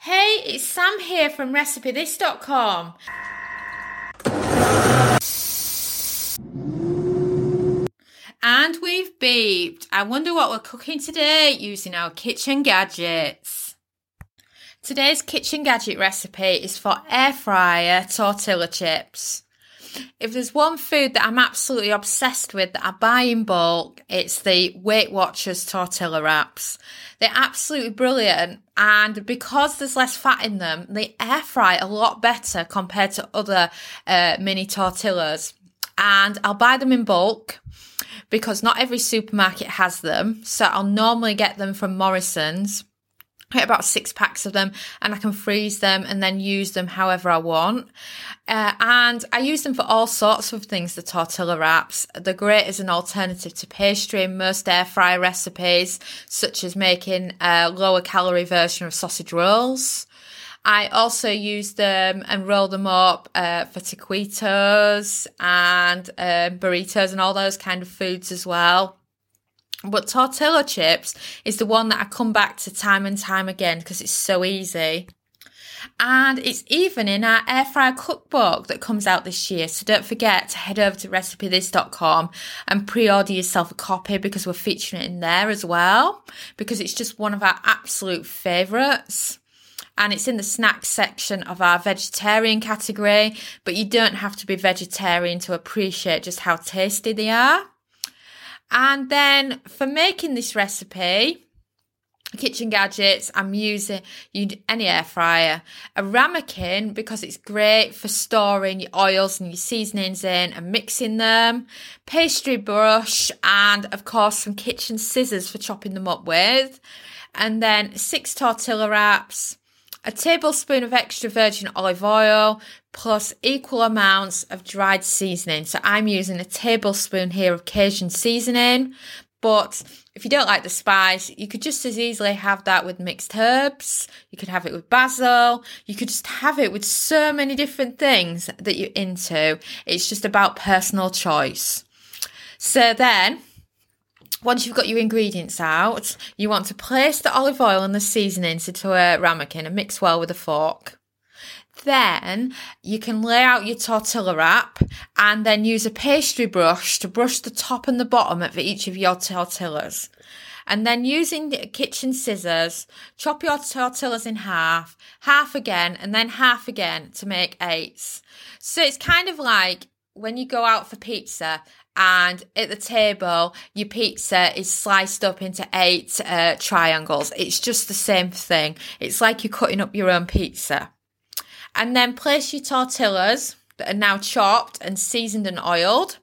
Hey, it's Sam here from RecipeThis.com. And we've beeped. I wonder what we're cooking today using our kitchen gadgets. Today's kitchen gadget recipe is for air fryer tortilla chips. If there's one food that I'm absolutely obsessed with that I buy in bulk, it's the Weight Watchers tortilla wraps. They're absolutely brilliant, and because there's less fat in them, they air fry a lot better compared to other uh, mini tortillas. And I'll buy them in bulk because not every supermarket has them. So I'll normally get them from Morrison's about six packs of them and I can freeze them and then use them however I want. Uh, and I use them for all sorts of things, the tortilla wraps. They're great as an alternative to pastry in most air fry recipes, such as making a lower calorie version of sausage rolls. I also use them and roll them up uh, for taquitos and uh, burritos and all those kind of foods as well. But tortilla chips is the one that I come back to time and time again because it's so easy. And it's even in our air fryer cookbook that comes out this year. So don't forget to head over to recipethis.com and pre-order yourself a copy because we're featuring it in there as well. Because it's just one of our absolute favourites and it's in the snacks section of our vegetarian category, but you don't have to be vegetarian to appreciate just how tasty they are. And then for making this recipe, kitchen gadgets, I'm using any air fryer, a ramekin because it's great for storing your oils and your seasonings in and mixing them, pastry brush, and of course some kitchen scissors for chopping them up with, and then six tortilla wraps, a tablespoon of extra virgin olive oil plus equal amounts of dried seasoning. So I'm using a tablespoon here of Cajun seasoning, but if you don't like the spice, you could just as easily have that with mixed herbs. You could have it with basil. You could just have it with so many different things that you're into. It's just about personal choice. So then once you've got your ingredients out, you want to place the olive oil and the seasonings into a uh, ramekin and mix well with a fork. Then you can lay out your tortilla wrap and then use a pastry brush to brush the top and the bottom of each of your tortillas. And then using kitchen scissors, chop your tortillas in half, half again, and then half again to make eights. So it's kind of like when you go out for pizza and at the table your pizza is sliced up into eight uh, triangles. It's just the same thing. It's like you're cutting up your own pizza. And then place your tortillas that are now chopped and seasoned and oiled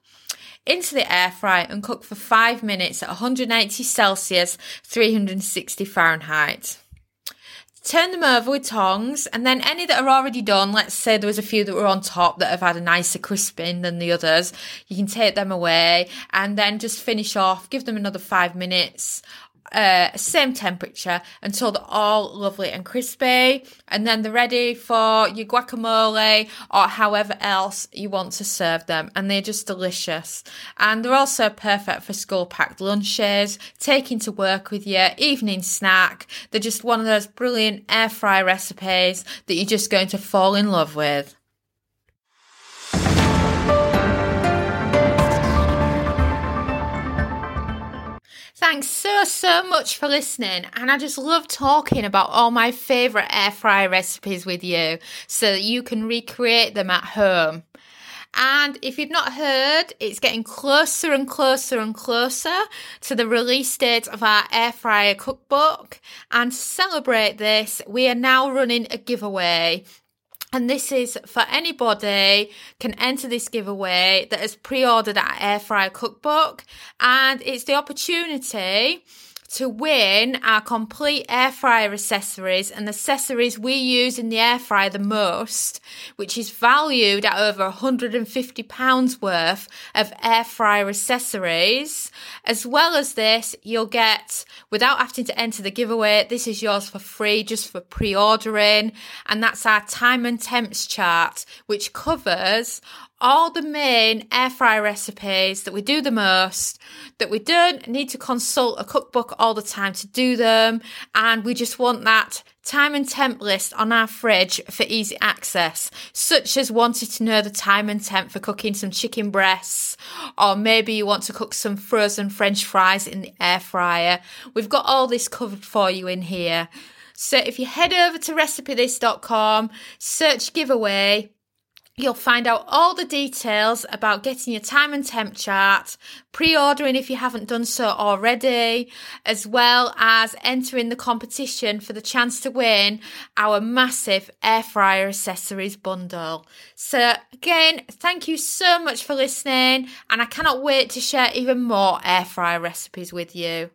into the air fryer and cook for five minutes at 180 celsius 360 fahrenheit turn them over with tongs and then any that are already done let's say there was a few that were on top that have had a nicer crisping than the others you can take them away and then just finish off give them another five minutes uh, same temperature until they're all lovely and crispy. And then they're ready for your guacamole or however else you want to serve them. And they're just delicious. And they're also perfect for school packed lunches, taking to work with you, evening snack. They're just one of those brilliant air fry recipes that you're just going to fall in love with. Thanks so, so much for listening. And I just love talking about all my favourite air fryer recipes with you so that you can recreate them at home. And if you've not heard, it's getting closer and closer and closer to the release date of our air fryer cookbook. And to celebrate this, we are now running a giveaway and this is for anybody can enter this giveaway that has pre-ordered our air fryer cookbook. And it's the opportunity to win our complete air fryer accessories and accessories we use in the air fryer the most, which is valued at over £150 worth of air fryer accessories. As well as this, you'll get, without having to enter the giveaway, this is yours for free just for pre ordering. And that's our time and temps chart, which covers all the main air fryer recipes that we do the most, that we don't need to consult a cookbook all the time to do them. And we just want that time and temp list on our fridge for easy access, such as wanting to know the time and temp for cooking some chicken breasts, or maybe you want to cook some frozen French fries in the air fryer. We've got all this covered for you in here. So if you head over to recipethis.com, search giveaway, You'll find out all the details about getting your time and temp chart, pre ordering if you haven't done so already, as well as entering the competition for the chance to win our massive air fryer accessories bundle. So, again, thank you so much for listening, and I cannot wait to share even more air fryer recipes with you.